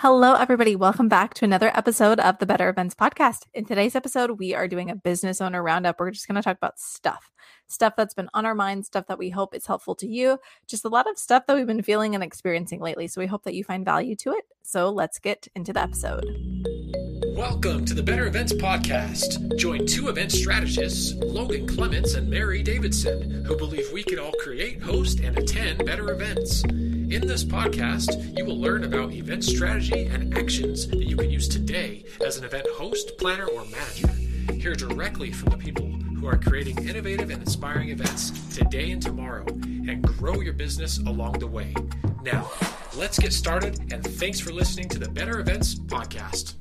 Hello, everybody. Welcome back to another episode of the Better Events Podcast. In today's episode, we are doing a business owner roundup. We're just going to talk about stuff, stuff that's been on our minds, stuff that we hope is helpful to you, just a lot of stuff that we've been feeling and experiencing lately. So we hope that you find value to it. So let's get into the episode. Welcome to the Better Events Podcast. Join two event strategists, Logan Clements and Mary Davidson, who believe we can all create, host, and attend better events. In this podcast, you will learn about event strategy and actions that you can use today as an event host, planner, or manager. Hear directly from the people who are creating innovative and inspiring events today and tomorrow and grow your business along the way. Now, let's get started, and thanks for listening to the Better Events Podcast.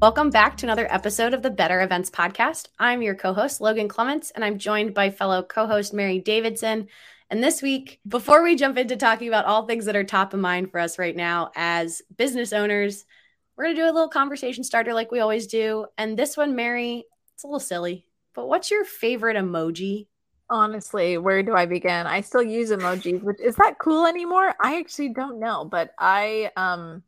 Welcome back to another episode of the Better Events Podcast. I'm your co host, Logan Clements, and I'm joined by fellow co host Mary Davidson. And this week, before we jump into talking about all things that are top of mind for us right now as business owners, we're going to do a little conversation starter like we always do. And this one, Mary, it's a little silly, but what's your favorite emoji? Honestly, where do I begin? I still use emojis, which is that cool anymore? I actually don't know, but I um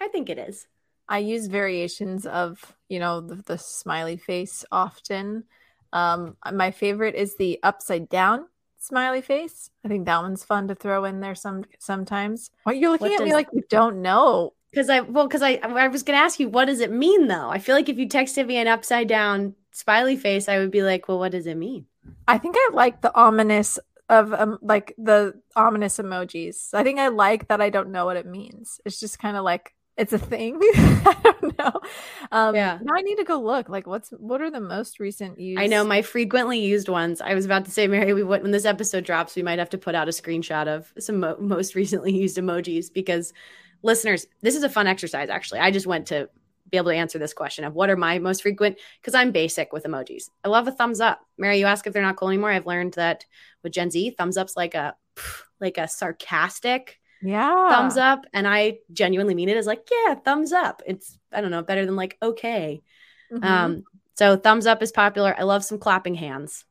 I think it is. I use variations of, you know, the, the smiley face often. Um my favorite is the upside down smiley face. I think that one's fun to throw in there some sometimes. What you're looking what at me like you don't know. Because I well, because I I was gonna ask you what does it mean though? I feel like if you texted me an upside down smiley face, I would be like, well, what does it mean? I think I like the ominous of um, like the ominous emojis. I think I like that I don't know what it means. It's just kind of like it's a thing. I don't know. Um, yeah. Now I need to go look. Like, what's what are the most recent used? I know my frequently used ones. I was about to say, Mary, we when this episode drops, we might have to put out a screenshot of some mo- most recently used emojis because listeners, this is a fun exercise. Actually, I just went to be able to answer this question of what are my most frequent because I'm basic with emojis. I love a thumbs up. Mary, you ask if they're not cool anymore. I've learned that with Gen Z, thumbs up's like a like a sarcastic yeah. thumbs up and i genuinely mean it as like yeah thumbs up. It's i don't know better than like okay. Mm-hmm. um so thumbs up is popular. I love some clapping hands.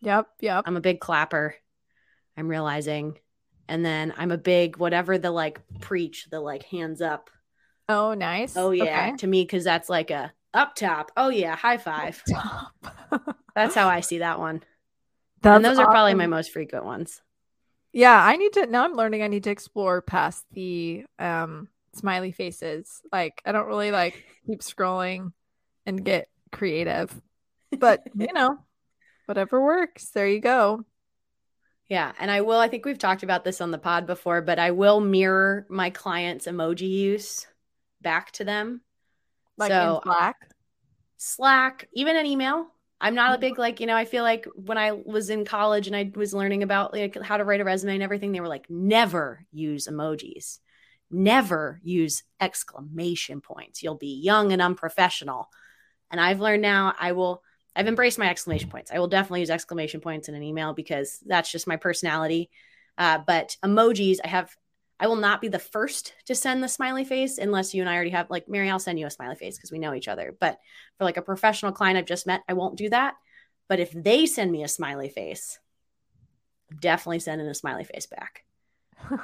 Yep yep i'm a big clapper i'm realizing. And then i'm a big whatever the like preach the like hands up. Oh nice. Oh yeah okay. to me because that's like a up top. Oh yeah high five. that's how i see that one. That's and those awesome. are probably my most frequent ones yeah, I need to now I'm learning I need to explore past the um smiley faces. Like I don't really like keep scrolling and get creative. But, you know, whatever works. There you go. Yeah, and I will I think we've talked about this on the pod before, but I will mirror my clients' emoji use back to them. Like so, Slack. Slack, even an email. I'm not a big like, you know, I feel like when I was in college and I was learning about like how to write a resume and everything, they were like, never use emojis. Never use exclamation points. You'll be young and unprofessional. And I've learned now I will I've embraced my exclamation points. I will definitely use exclamation points in an email because that's just my personality. Uh, but emojis, I have I will not be the first to send the smiley face unless you and I already have like Mary, I'll send you a smiley face because we know each other. But for like a professional client I've just met, I won't do that. But if they send me a smiley face, I'm definitely sending a smiley face back.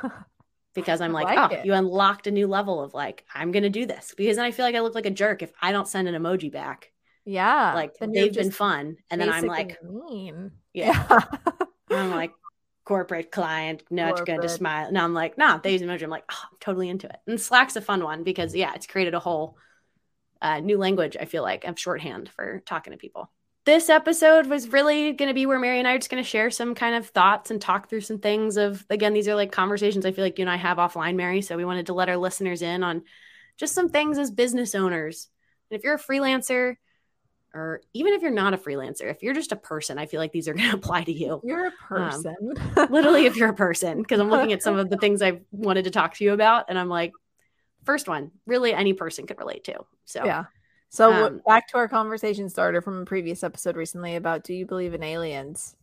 because I'm like, like oh, it. you unlocked a new level of like, I'm gonna do this. Because then I feel like I look like a jerk if I don't send an emoji back. Yeah. Like they've been fun. And then I'm like mean. Yeah. I'm like, corporate client, not corporate. going to smile. No, I'm like, nah, they use emoji. I'm like, oh, I'm totally into it. And Slack's a fun one because yeah, it's created a whole uh, new language. I feel like of shorthand for talking to people. This episode was really going to be where Mary and I are just going to share some kind of thoughts and talk through some things. Of again, these are like conversations I feel like you and I have offline, Mary. So we wanted to let our listeners in on just some things as business owners. And if you're a freelancer, or even if you're not a freelancer, if you're just a person, I feel like these are going to apply to you. You're a um, person. Um, literally, if you're a person, because I'm looking at some of the things I've wanted to talk to you about, and I'm like, first one, really any person could relate to. So, yeah. So, um, back to our conversation starter from a previous episode recently about do you believe in aliens?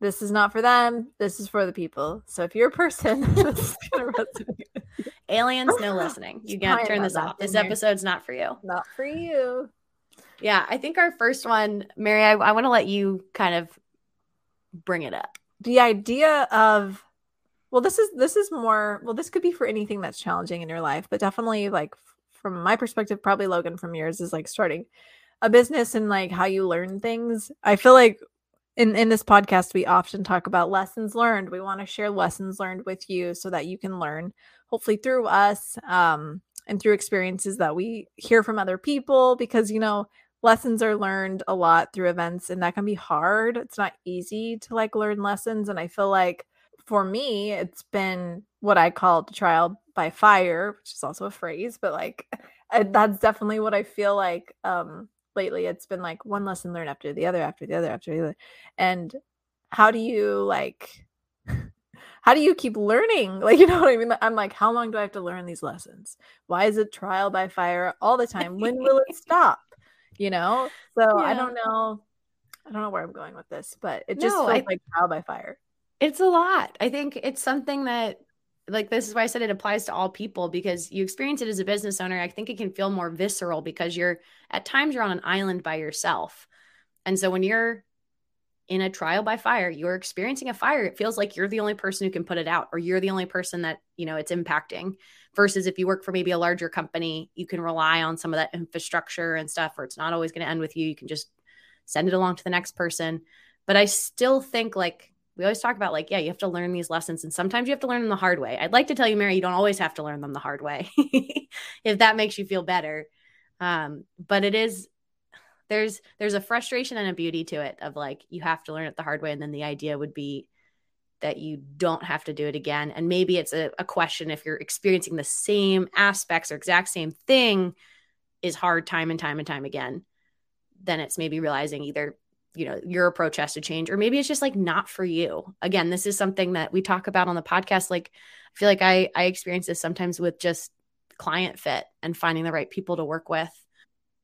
This is not for them. This is for the people. So, if you're a person, aliens, no listening. You can't turn this off. This episode's not for you. Not for you. Yeah, I think our first one, Mary, I, I want to let you kind of bring it up. The idea of well this is this is more well this could be for anything that's challenging in your life but definitely like from my perspective probably logan from yours is like starting a business and like how you learn things i feel like in in this podcast we often talk about lessons learned we want to share lessons learned with you so that you can learn hopefully through us um and through experiences that we hear from other people because you know lessons are learned a lot through events and that can be hard it's not easy to like learn lessons and i feel like for me, it's been what I call trial by fire, which is also a phrase, but like that's definitely what I feel like um lately. It's been like one lesson learned after the other, after the other, after the other. And how do you like how do you keep learning? Like, you know what I mean? I'm like, how long do I have to learn these lessons? Why is it trial by fire all the time? When will it stop? You know? So yeah. I don't know. I don't know where I'm going with this, but it just no, feels I, like trial by fire. It's a lot. I think it's something that like this is why I said it applies to all people because you experience it as a business owner. I think it can feel more visceral because you're at times you're on an island by yourself. And so when you're in a trial by fire, you're experiencing a fire, it feels like you're the only person who can put it out or you're the only person that, you know, it's impacting. Versus if you work for maybe a larger company, you can rely on some of that infrastructure and stuff or it's not always going to end with you. You can just send it along to the next person. But I still think like we always talk about like yeah you have to learn these lessons and sometimes you have to learn them the hard way i'd like to tell you mary you don't always have to learn them the hard way if that makes you feel better um, but it is there's there's a frustration and a beauty to it of like you have to learn it the hard way and then the idea would be that you don't have to do it again. And maybe it's a, a question if you're experiencing the same aspects or exact same thing is hard time and time and time again then it's maybe realizing either you know your approach has to change or maybe it's just like not for you. Again this is something that we talk about on the podcast. Like i feel like i i experience this sometimes with just client fit and finding the right people to work with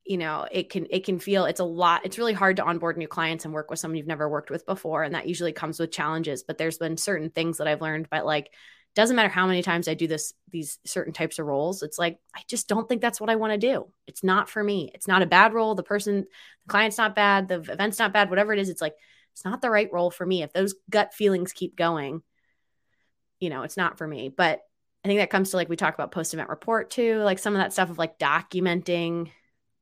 you know it can it can feel it's a lot it's really hard to onboard new clients and work with someone you've never worked with before and that usually comes with challenges but there's been certain things that i've learned but like doesn't matter how many times I do this, these certain types of roles. It's like, I just don't think that's what I want to do. It's not for me. It's not a bad role. The person, the client's not bad. The event's not bad, whatever it is. It's like, it's not the right role for me. If those gut feelings keep going, you know, it's not for me. But I think that comes to like, we talk about post event report too, like some of that stuff of like documenting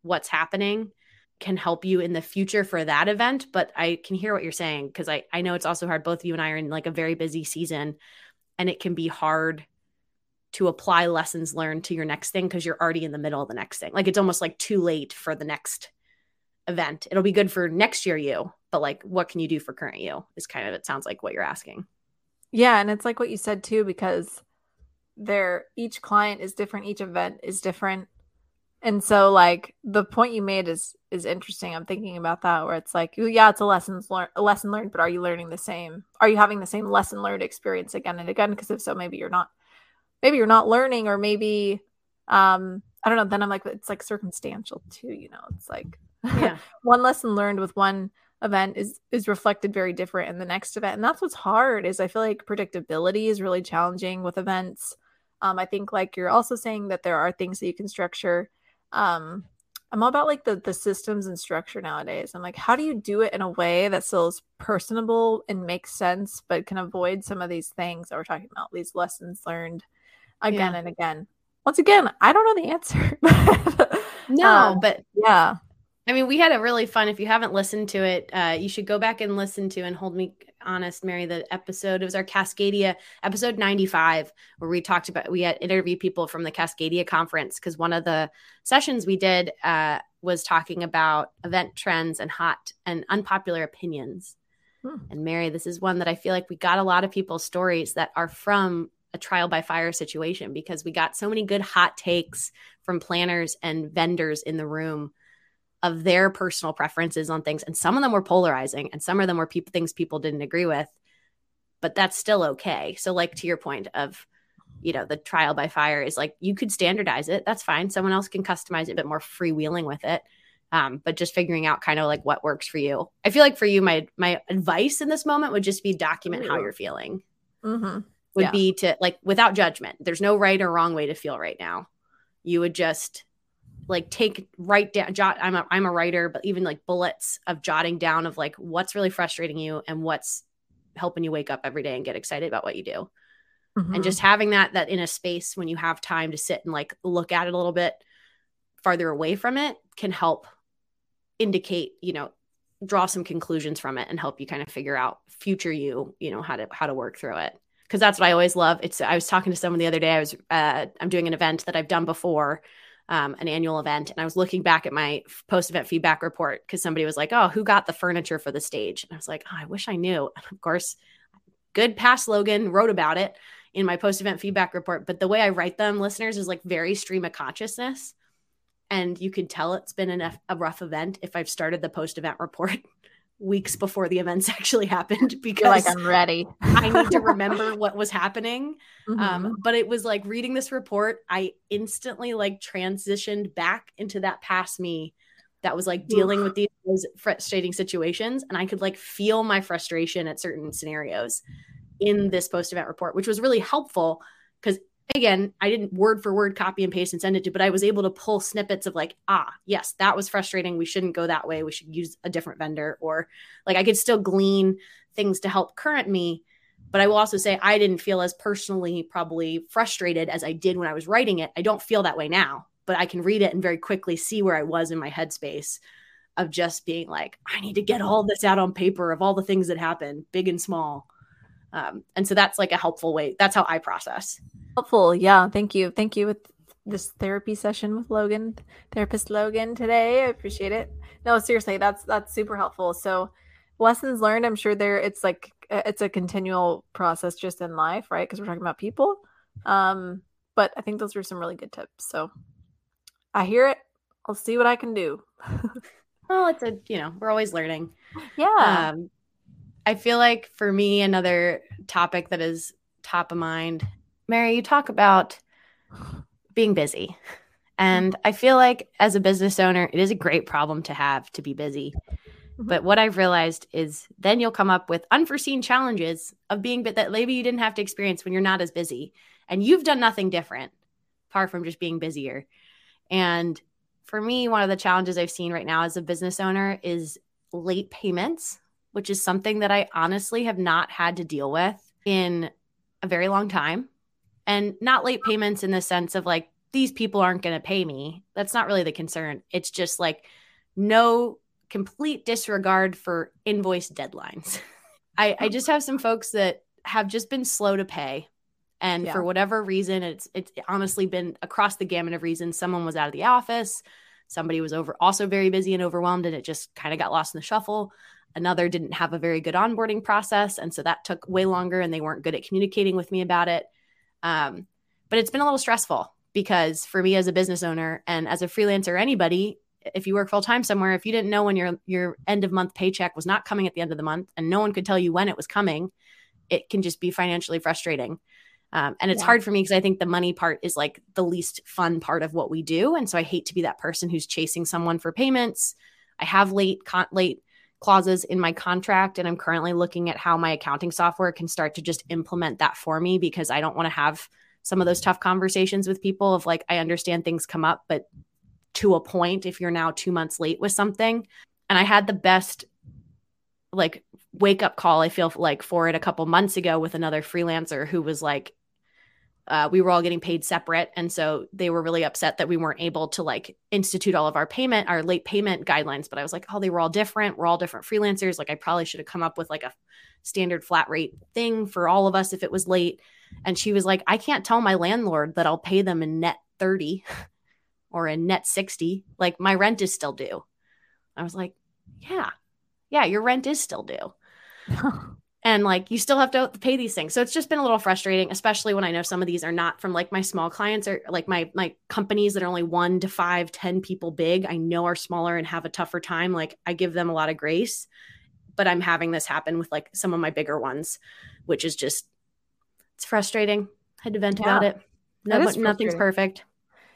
what's happening can help you in the future for that event. But I can hear what you're saying because I, I know it's also hard. Both of you and I are in like a very busy season and it can be hard to apply lessons learned to your next thing because you're already in the middle of the next thing. Like it's almost like too late for the next event. It'll be good for next year you, but like what can you do for current you is kind of it sounds like what you're asking. Yeah, and it's like what you said too because there each client is different, each event is different. And so like the point you made is is interesting. I'm thinking about that where it's like, yeah, it's a lessons learned a lesson learned, but are you learning the same? Are you having the same lesson learned experience again and again? Because if so, maybe you're not maybe you're not learning, or maybe um I don't know. Then I'm like, it's like circumstantial too, you know. It's like yeah. one lesson learned with one event is is reflected very different in the next event. And that's what's hard is I feel like predictability is really challenging with events. Um, I think like you're also saying that there are things that you can structure um i'm all about like the the systems and structure nowadays i'm like how do you do it in a way that still is personable and makes sense but can avoid some of these things that we're talking about these lessons learned again yeah. and again once again i don't know the answer no um, but yeah I mean, we had a really fun. If you haven't listened to it, uh, you should go back and listen to and hold me honest, Mary. The episode it was our Cascadia episode ninety five, where we talked about we had interviewed people from the Cascadia conference because one of the sessions we did uh, was talking about event trends and hot and unpopular opinions. Hmm. And Mary, this is one that I feel like we got a lot of people's stories that are from a trial by fire situation because we got so many good hot takes from planners and vendors in the room of their personal preferences on things. And some of them were polarizing and some of them were people things people didn't agree with. But that's still okay. So, like to your point of, you know, the trial by fire is like you could standardize it. That's fine. Someone else can customize it a bit more freewheeling with it. Um, but just figuring out kind of like what works for you. I feel like for you, my my advice in this moment would just be document how you're feeling. Mm-hmm. Would yeah. be to like without judgment. There's no right or wrong way to feel right now. You would just like take write down jot I'm a I'm a writer, but even like bullets of jotting down of like what's really frustrating you and what's helping you wake up every day and get excited about what you do. Mm-hmm. And just having that that in a space when you have time to sit and like look at it a little bit farther away from it can help indicate, you know, draw some conclusions from it and help you kind of figure out future you, you know, how to how to work through it. Cuz that's what I always love. It's I was talking to someone the other day. I was uh, I'm doing an event that I've done before um, an annual event. And I was looking back at my post event feedback report because somebody was like, Oh, who got the furniture for the stage? And I was like, oh, I wish I knew. And of course, good past Logan wrote about it in my post event feedback report. But the way I write them, listeners, is like very stream of consciousness. And you can tell it's been an, a rough event if I've started the post event report weeks before the events actually happened because like I'm ready. I need to remember what was happening. Um, mm-hmm. Um, but it was like reading this report, I instantly like transitioned back into that past me that was like dealing with these frustrating situations, and I could like feel my frustration at certain scenarios in this post event report, which was really helpful again, I didn't word for word copy and paste and send it to, but I was able to pull snippets of like, ah, yes, that was frustrating. We shouldn't go that way. We should use a different vendor. Or like I could still glean things to help current me. But I will also say I didn't feel as personally probably frustrated as I did when I was writing it. I don't feel that way now, but I can read it and very quickly see where I was in my headspace of just being like, I need to get all this out on paper of all the things that happened, big and small. Um, and so that's like a helpful way. That's how I process. Helpful. Yeah. Thank you. Thank you with this therapy session with Logan, therapist Logan today. I appreciate it. No, seriously, that's that's super helpful. So lessons learned, I'm sure there it's like it's a continual process just in life, right? Because we're talking about people. Um, but I think those were some really good tips. So I hear it. I'll see what I can do. well, it's a you know, we're always learning. Yeah. Um, I feel like for me, another topic that is top of mind, Mary, you talk about being busy. And I feel like as a business owner, it is a great problem to have to be busy. Mm-hmm. But what I've realized is then you'll come up with unforeseen challenges of being but that maybe you didn't have to experience when you're not as busy. And you've done nothing different apart from just being busier. And for me, one of the challenges I've seen right now as a business owner is late payments which is something that I honestly have not had to deal with in a very long time. And not late payments in the sense of like, these people aren't going to pay me. That's not really the concern. It's just like no complete disregard for invoice deadlines. I, I just have some folks that have just been slow to pay. And yeah. for whatever reason, it's it's honestly been across the gamut of reasons. Someone was out of the office, somebody was over also very busy and overwhelmed, and it just kind of got lost in the shuffle. Another didn't have a very good onboarding process. And so that took way longer and they weren't good at communicating with me about it. Um, but it's been a little stressful because for me as a business owner and as a freelancer, anybody, if you work full time somewhere, if you didn't know when your your end of month paycheck was not coming at the end of the month and no one could tell you when it was coming, it can just be financially frustrating. Um, and it's yeah. hard for me because I think the money part is like the least fun part of what we do, and so I hate to be that person who's chasing someone for payments. I have late con- late clauses in my contract and I'm currently looking at how my accounting software can start to just implement that for me because I don't want to have some of those tough conversations with people of like I understand things come up but to a point if you're now 2 months late with something. And I had the best like wake up call I feel like for it a couple months ago with another freelancer who was like uh, we were all getting paid separate. And so they were really upset that we weren't able to like institute all of our payment our late payment guidelines. But i was like oh they were all different. We're all different freelancers. Like i probably should have come up with like a standard flat rate thing for all of us if it was late. And she was like i can't tell my landlord that i'll pay them in net 30 or in net 60 like my rent is still due. I was like yeah yeah your rent is still due and like you still have to pay these things. So it's just been a little frustrating especially when i know some of these are not from like my small clients or like my my companies that are only one to five ten people big. I know are smaller and have a tougher time. Like i give them a lot of grace but i'm having this happen with like some of my bigger ones which is just it's frustrating. I had to vent yeah. about it no, nothing's perfect.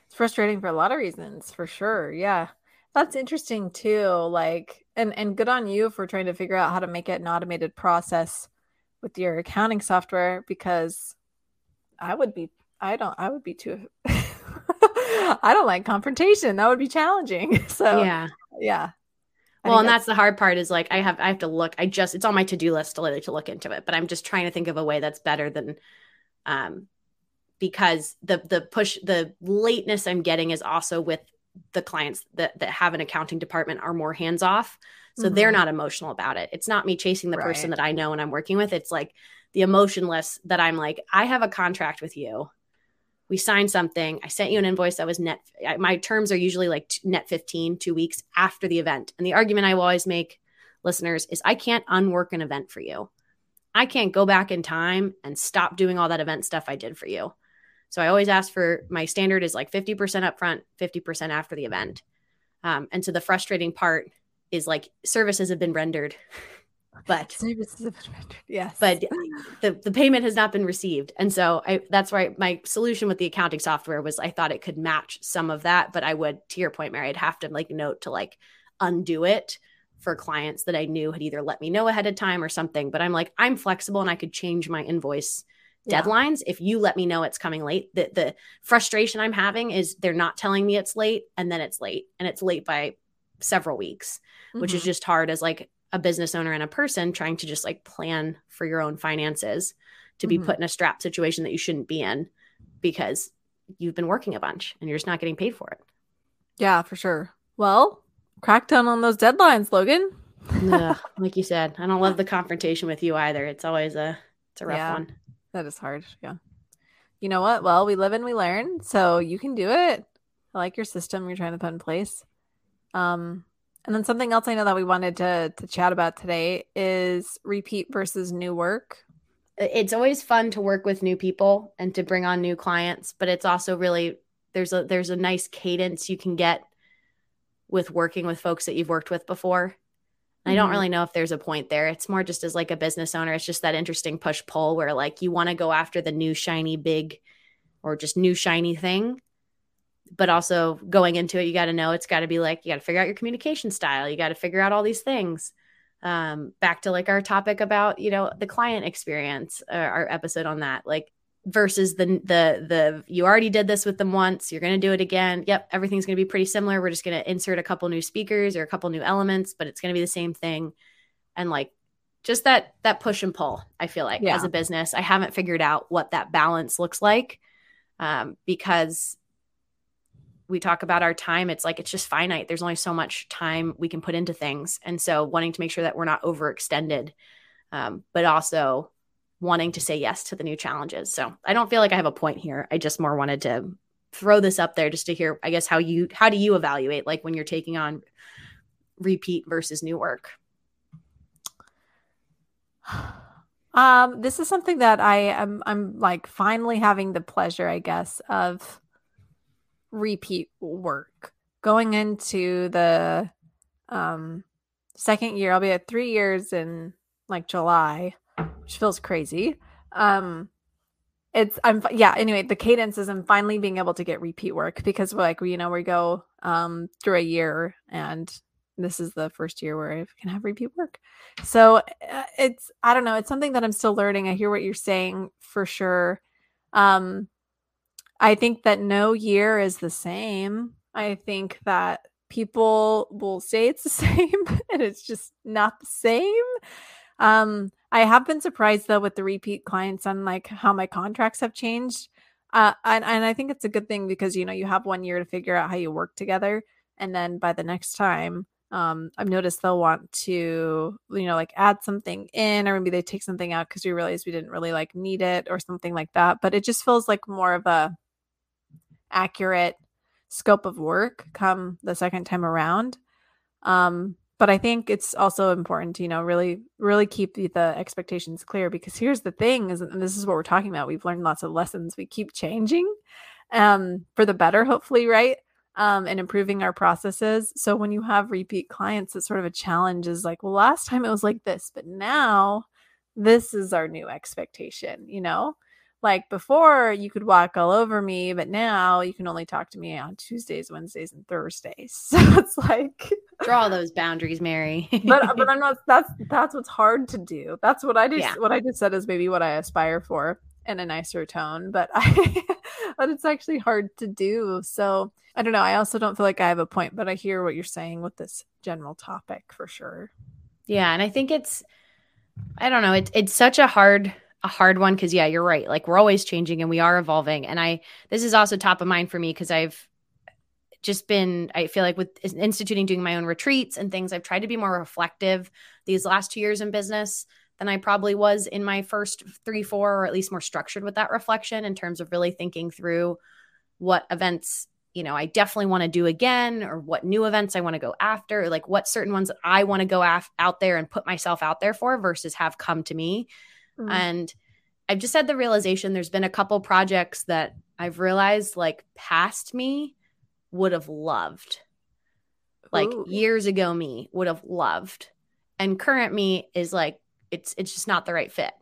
It's frustrating for a lot of reasons for sure. Yeah that's interesting too like and and good on you for trying to figure out how to make it an automated process with your accounting software because I would be I don't I would be too I don't like confrontation. That would be challenging. So yeah. Yeah. well, and that's, that's the hard part is like I have I have to look. I just it's on my to-do list to to look into it, but I'm just trying to think of a way that's better than Um, because the the push the lateness I'm getting is also with the clients that that have an accounting department are more hands off. So mm-hmm. they're not emotional about it. It's not me chasing the right. person that I know and I'm working with. It's like the emotionless that I'm like, I have a contract with you. We signed something. I sent you an invoice that was net. My terms are usually like net 15, two weeks after the event. And the argument I will always make listeners is I can't unwork an event for you. I can't go back in time and stop doing all that event stuff I did for you. So I always ask for my standard is like 50% upfront, 50% after the event. Um, and so the frustrating part is like services have been rendered, but services have been rendered. Yes. But the, the payment has not been received. And so I, that's why my solution with the accounting software was I thought it could match some of that, but I would, to your point, Mary, I'd have to like note to like undo it for clients that I knew had either let me know ahead of time or something. But I'm like, I'm flexible and I could change my invoice yeah. deadlines if you let me know it's coming late. The the frustration I'm having is they're not telling me it's late and then it's late and it's late by several weeks, mm-hmm. which is mm-hmm. just hard as like a business owner and a person trying to just like plan for your own finances to be mm-hmm. put in a strap situation that you shouldn't be in because you've been working a bunch and you're just not getting paid for it. Yeah, for sure. Well, crack down on those deadlines, Logan. yeah, like you said, I don't love the confrontation with you either. It's always a it's a rough yeah, one. That is hard. Yeah. You know what? Well, we live and we learn, so you can do it. I like your system you're trying to put in place. Um, and then something else I know that we wanted to to chat about today is repeat versus new work. It's always fun to work with new people and to bring on new clients, but it's also really there's a there's a nice cadence you can get with working with folks that you've worked with before. I don't mm-hmm. really know if there's a point there. It's more just as like a business owner, it's just that interesting push pull where like you want to go after the new shiny big or just new shiny thing. But also going into it, you got to know it's got to be like you got to figure out your communication style. You got to figure out all these things. Um, back to like our topic about you know the client experience, uh, our episode on that. Like versus the the the you already did this with them once you're going to do it again. Yep everything's going to be pretty similar. We're just going to insert a couple new speakers or a couple new elements but it's going to be the same thing. And like just that that push and pull i feel like yeah. as a business. I haven't figured out what that balance looks like um, because we talk about our time it's like it's just finite. There's only so much time we can put into things. And so wanting to make sure that we're not overextended um, but also wanting to say yes to the new challenges. So I don't feel like I have a point here. I just more wanted to throw this up there just to hear, I guess, how you how do you evaluate like when you're taking on repeat versus new work? Um, this is something that I am I'm like finally having the pleasure, I guess, of repeat work. Going into the um second year, I'll be at three years in like July which feels crazy. Um, it's I'm yeah. Anyway, the cadence is I'm finally being able to get repeat work because we're like you know we go um through a year and this is the first year where I can have repeat work. So uh, it's I don't know. It's something that I'm still learning. I hear what you're saying for sure. Um, I think that no year is the same. I think that people will say it's the same and it's just not the same. Um, I have been surprised though with the repeat clients on like how my contracts have changed. Uh, and, and I think it's a good thing because you know you have one year to figure out how you work together, and then by the next time, um, I've noticed they'll want to you know like add something in, or maybe they take something out because we realized we didn't really like need it or something like that. But it just feels like more of a accurate scope of work come the second time around. Um, but I think it's also important to, you know, really, really keep the, the, expectations clear because here's the thing is, and this is what we're talking about. We've learned lots of lessons. We keep changing um, for the better, hopefully, right? Um, and improving our processes. So when you have repeat clients, it's sort of a challenge is like, well, last time it was like this, but now this is our new expectation, you know? Like before you could walk all over me but now you can only talk to me on tuesdays wednesdays and thursdays. So it's like draw those boundaries mary. But uh, but i'm not that's that's what's hard to do. That's what i just yeah. what i just said is maybe what i aspire for in a nicer tone but i but it's actually hard to do. So i don't know. I also don't feel like i have a point but i hear what you're saying with this general topic for sure. Yeah and i think it's i don't know it's it's such a hard a hard one because yeah, you're right. Like we're always changing and we are evolving. And I this is also top of mind for me because I've just been I feel like with instituting doing my own retreats and things, I've tried to be more reflective these last two years in business than I probably was in my first three, four, or at least more structured with that reflection in terms of really thinking through what events you know, I definitely want to do again, or what new events I want to go after, like what certain ones I want to go af- out there and put myself out there for versus have come to me. Mm-hmm. And I've just had the realization there's been a couple projects that I've realized like past me would have loved. Like Ooh. years ago me would have loved. And current me is like it's it's just not the right fit.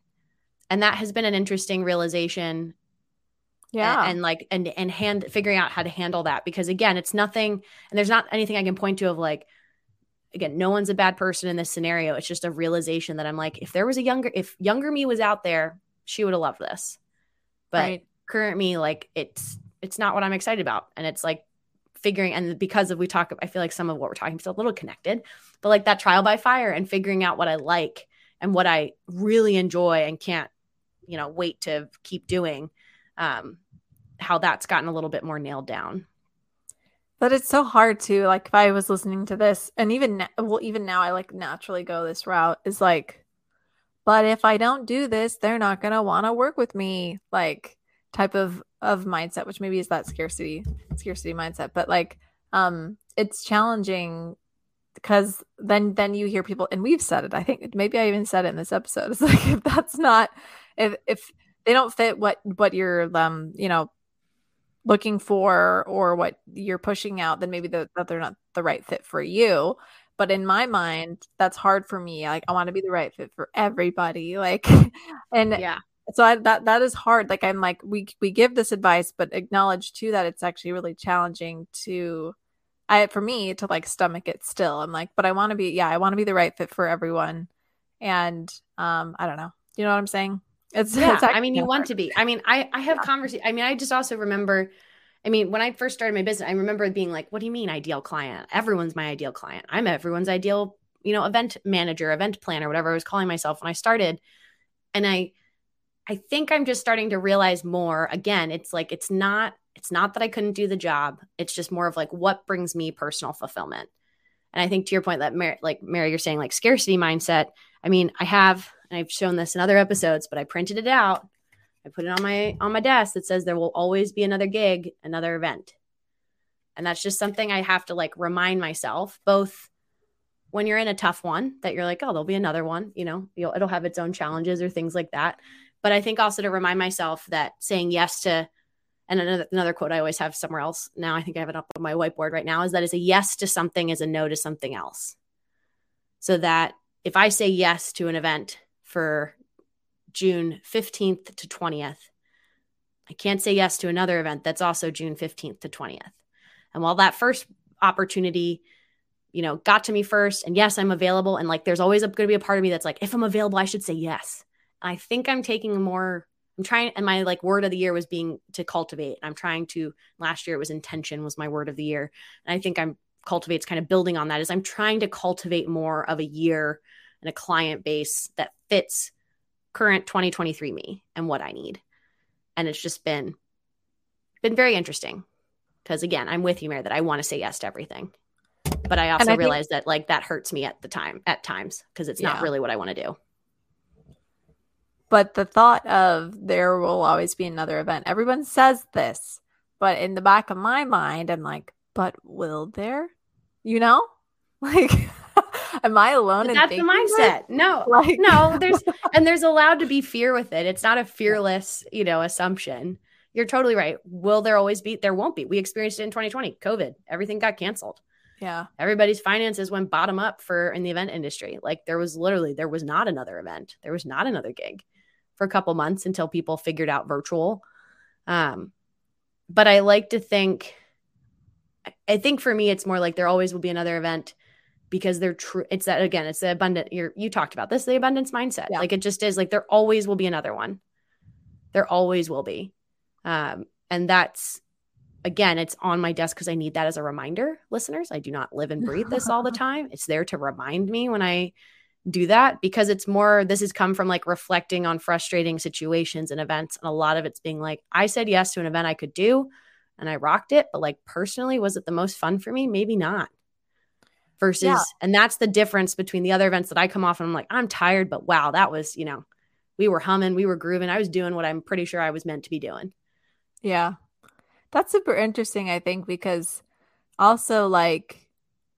And that has been an interesting realization yeah and, and, like and and hand figuring out how to handle that because again it's nothing and there's not anything i can point to of like again no one's a bad person in this scenario it's just a realization that i'm like if there was a younger if younger me was out there she would have loved this but right. current me like it's it's not what i'm excited about and it's like figuring and because of we talk i feel like some of what we're talking is a little connected but like that trial by fire and figuring out what i like and what i really enjoy and can't you know wait to keep doing um, how that's gotten a little bit more nailed down. But it's so hard to like if I was listening to this, and even well, even now I like naturally go this route is like, but if I don't do this, they're not gonna want to work with me, like type of of mindset, which maybe is that scarcity scarcity mindset. But like, um, it's challenging because then then you hear people, and we've said it. I think maybe I even said it in this episode. It's like if that's not if if they don't fit what what you're um you know looking for or what you're pushing out then maybe the, that they're not the right fit for you. But in my mind that's hard for me. Like i want to be the right fit for everybody like and yeah. so I, that that is hard. Like i'm like we we give this advice but acknowledge too that it's actually really challenging to i for me to like stomach it still. I'm like but i want to be yeah i want to be the right fit for everyone. And um i don't know. You know what i'm saying it's yeah. It's I mean, you want to be. I mean, I I have yeah. conversation. I mean, I just also remember. I mean, when I first started my business, I remember being like, "What do you mean ideal client? Everyone's my ideal client. I'm everyone's ideal, you know, event manager, event planner, whatever I was calling myself when I started." And I, I think I'm just starting to realize more. Again, it's like it's not it's not that I couldn't do the job. It's just more of like what brings me personal fulfillment. And I think to your point that Mary, like Mary, you're saying like scarcity mindset. I mean, I have and I've shown this in other episodes, but I printed it out. I put it on my on my desk that says there will always be another gig, another event. And that's just something I have to like remind myself both when you're in a tough one that you're like, oh, there'll be another one, you know, it'll have its own challenges or things like that. But I think also to remind myself that saying yes to and another, another quote I always have somewhere else now, I think I have it up on my whiteboard right now, is that is a yes to something is a no to something else. So that if I say yes to an event for June 15th to 20th. I can't say yes to another event that's also June 15th to 20th. And while that first opportunity, you know, got to me first, and yes, I'm available, and like there's always going to be a part of me that's like, if I'm available, I should say yes. And I think I'm taking a more, I'm trying, and my like word of the year was being to cultivate. I'm trying to, last year it was intention was my word of the year. And I think I'm cultivates kind of building on that is I'm trying to cultivate more of a year and a client base that fits current 2023 me and what I need. And it's just been been very interesting because again, I'm with you, Mary, that I want to say yes to everything. But I also I realize think, that like that hurts me at the time at times because it's yeah. not really what I want to do. But the thought of there will always be another event. Everyone says this, but in the back of my mind, I'm like, but will there? You know? Like Am I alone? that's the mindset. No, like- no. There's and there's allowed to be fear with it. It's not a fearless, you know, assumption. You're totally right. Will there always be? There won't be. We experienced it in 2020. COVID. Everything got canceled. Yeah. Everybody's finances went bottom up for in the event industry. Like there was literally there was not another event. There was not another gig for a couple months until people figured out virtual. Um, but I like to think I think for me it's more like there always will be another event because they're true. It's that again, it's the abundant. you you talked about this, the abundance mindset. Yeah. Like it just is like there always will be another one. There always will be. Um, and that's again, it's on my desk because I need that as a reminder, listeners. I do not live and breathe this all the time. It's there to remind me when I do that because it's more this has come from like reflecting on frustrating situations and events and a lot of it's being like I said yes to an event I could do and I rocked it but like personally was it the most fun for me maybe not versus yeah. and that's the difference between the other events that I come off and I'm like I'm tired but wow that was you know we were humming we were grooving I was doing what I'm pretty sure I was meant to be doing yeah that's super interesting I think because also like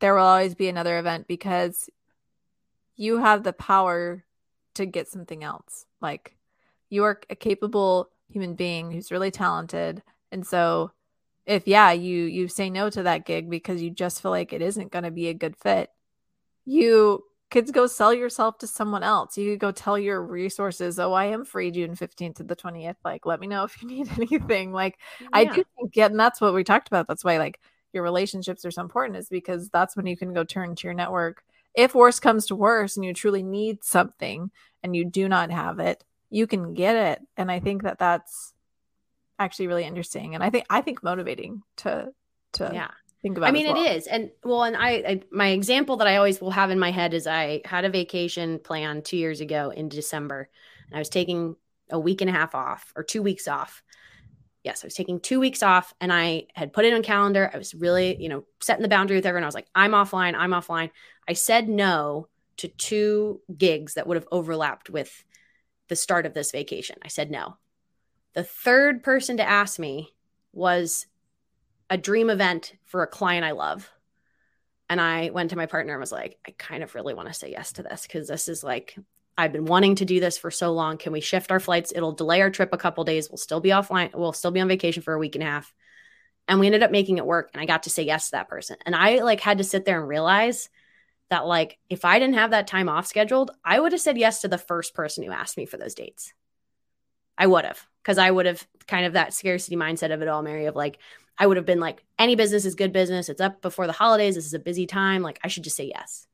there will always be another event because you have the power to get something else. Like you are a capable human being who's really talented. And so if yeah, you you say no to that gig because you just feel like it isn't going to be a good fit, you could go sell yourself to someone else. You could go tell your resources, "Oh, I am free June 15th to the 20th. Like let me know if you need anything." Like yeah. I do think yeah, and that's what we talked about. That's why like your relationships are so important is because that's when you can go turn to your network if worse comes to worse and you truly need something and you do not have it, you can get it. And I think that that's actually really interesting and I think I think motivating to to yeah. think about. I mean, well. it is, and well, and I, I my example that I always will have in my head is I had a vacation plan two years ago in December, and I was taking a week and a half off or two weeks off yes, I was taking two weeks off and I had put it on calendar. I was really, you know, setting the boundary with everyone. I was like, I'm offline, I'm offline. I said no to two gigs that would have overlapped with the start of this vacation. I said no. The third person to ask me was a dream event for a client I love. And I went to my partner and was like, I kind of really want to say yes to this because this is like I've been wanting to do this for so long. Can we shift our flights? It'll delay our trip a couple days. We'll still be offline. We'll still be on vacation for a week and a half. And we ended up making it work. And I got to say yes to that person. And I like had to sit there and realize that like if I didn't have that time off scheduled, I would have said yes to the first person who asked me for those dates. I would have, because I would have kind of that scarcity mindset of it all, Mary, of like, I would have been like, any business is good business. It's up before the holidays. This is a busy time. Like, I should just say yes.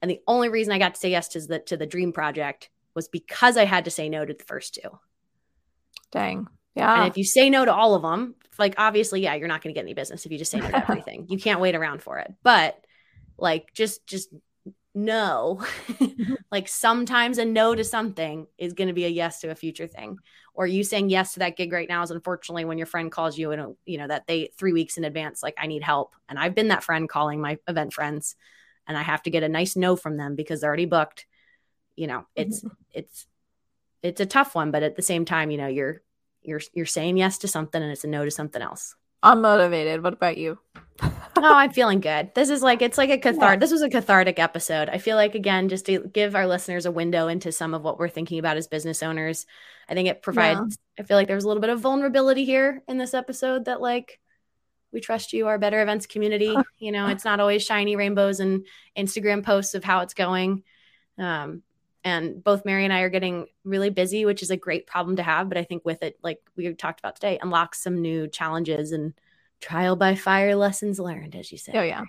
And the only reason I got to say yes to the to the dream project was because I had to say no to the first two. Dang. Yeah. And if you say no to all of them, like obviously, yeah, you're not going to get any business if you just say no to everything. you can't wait around for it. But like just just no. like sometimes a no to something is going to be a yes to a future thing. Or you saying yes to that gig right now is unfortunately when your friend calls you and you know that they 3 weeks in advance like I need help. And I've been that friend calling my event friends and I have to get a nice no from them because they're already booked, you know, it's mm-hmm. it's it's a tough one, but at the same time, you know, you're you're you're saying yes to something and it's a no to something else. I'm motivated. What about you? oh, I'm feeling good. This is like it's like a cathartic. Yeah. This was a cathartic episode. I feel like again, just to give our listeners a window into some of what we're thinking about as business owners. I think it provides. Yeah. I feel like there's a little bit of vulnerability here in this episode that like we trust you, our better events community. You know, it's not always shiny rainbows and Instagram posts of how it's going. Um, and both Mary and I are getting really busy, which is a great problem to have. But I think with it, like we talked about today, unlocks some new challenges and trial by fire lessons learned, as you say. Oh, yeah.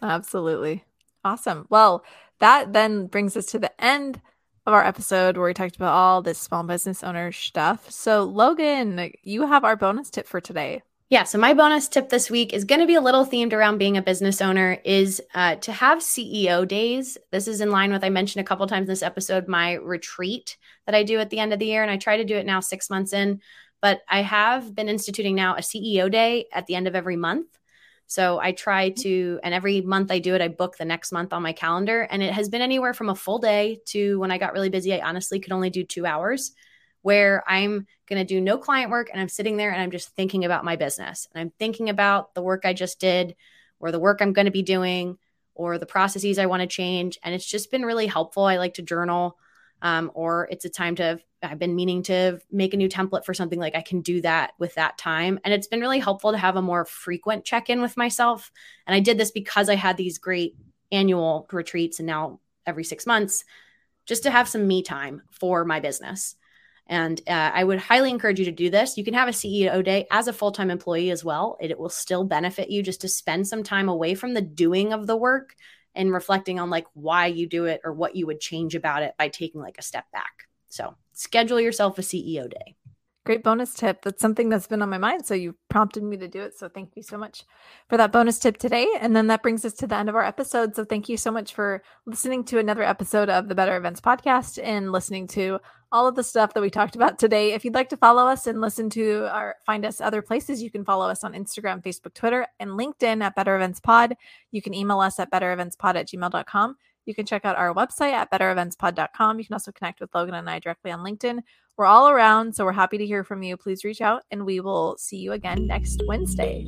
Absolutely. Awesome. Well, that then brings us to the end of our episode where we talked about all this small business owner stuff. So, Logan, you have our bonus tip for today. Yeah. So my bonus tip this week is going to be a little themed around being a business owner is uh, to have CEO days. This is in line with I mentioned a couple times in this episode my retreat that I do at the end of the year, and I try to do it now six months in. But I have been instituting now a CEO day at the end of every month. So I try mm-hmm. to, and every month I do it, I book the next month on my calendar. And it has been anywhere from a full day to when I got really busy, I honestly could only do two hours where I'm going to do no client work and I'm sitting there and I'm just thinking about my business and I'm thinking about the work I just did or the work I'm going to be doing or the processes I want to change. And it's just been really helpful. I like to journal. Um, or it's a time to i've been meaning to make a new template for something like i can do that with that time and it's been really helpful to have a more frequent check-in with myself and i did this because i had these great annual retreats and now every six months just to have some me time for my business and uh, I would highly encourage you to do this. You can have a CEO day as a full time employee as well. It, it, will still benefit you just to spend some time away from the doing of the work and reflecting on like why you do it or what you would change about it by taking like a step back. So schedule yourself a CEO day. Great bonus tip. That's something that's been on my mind. So you prompted me to do it. So thank you so much for that bonus tip today. And then that brings us to the end of our episode. So thank you so much for listening to another episode of the Better Events podcast and listening to all of the stuff that we talked about today. If you'd like to follow us and listen to our find us other places, you can follow us on Instagram, Facebook, Twitter, and LinkedIn at Better Events Pod. You can email us at bettereventspod at gmail.com. You can check out our website at bettereventspod.com. You can also connect with Logan and I directly on LinkedIn. We're all around, so we're happy to hear from you. Please reach out and we will see you again next Wednesday.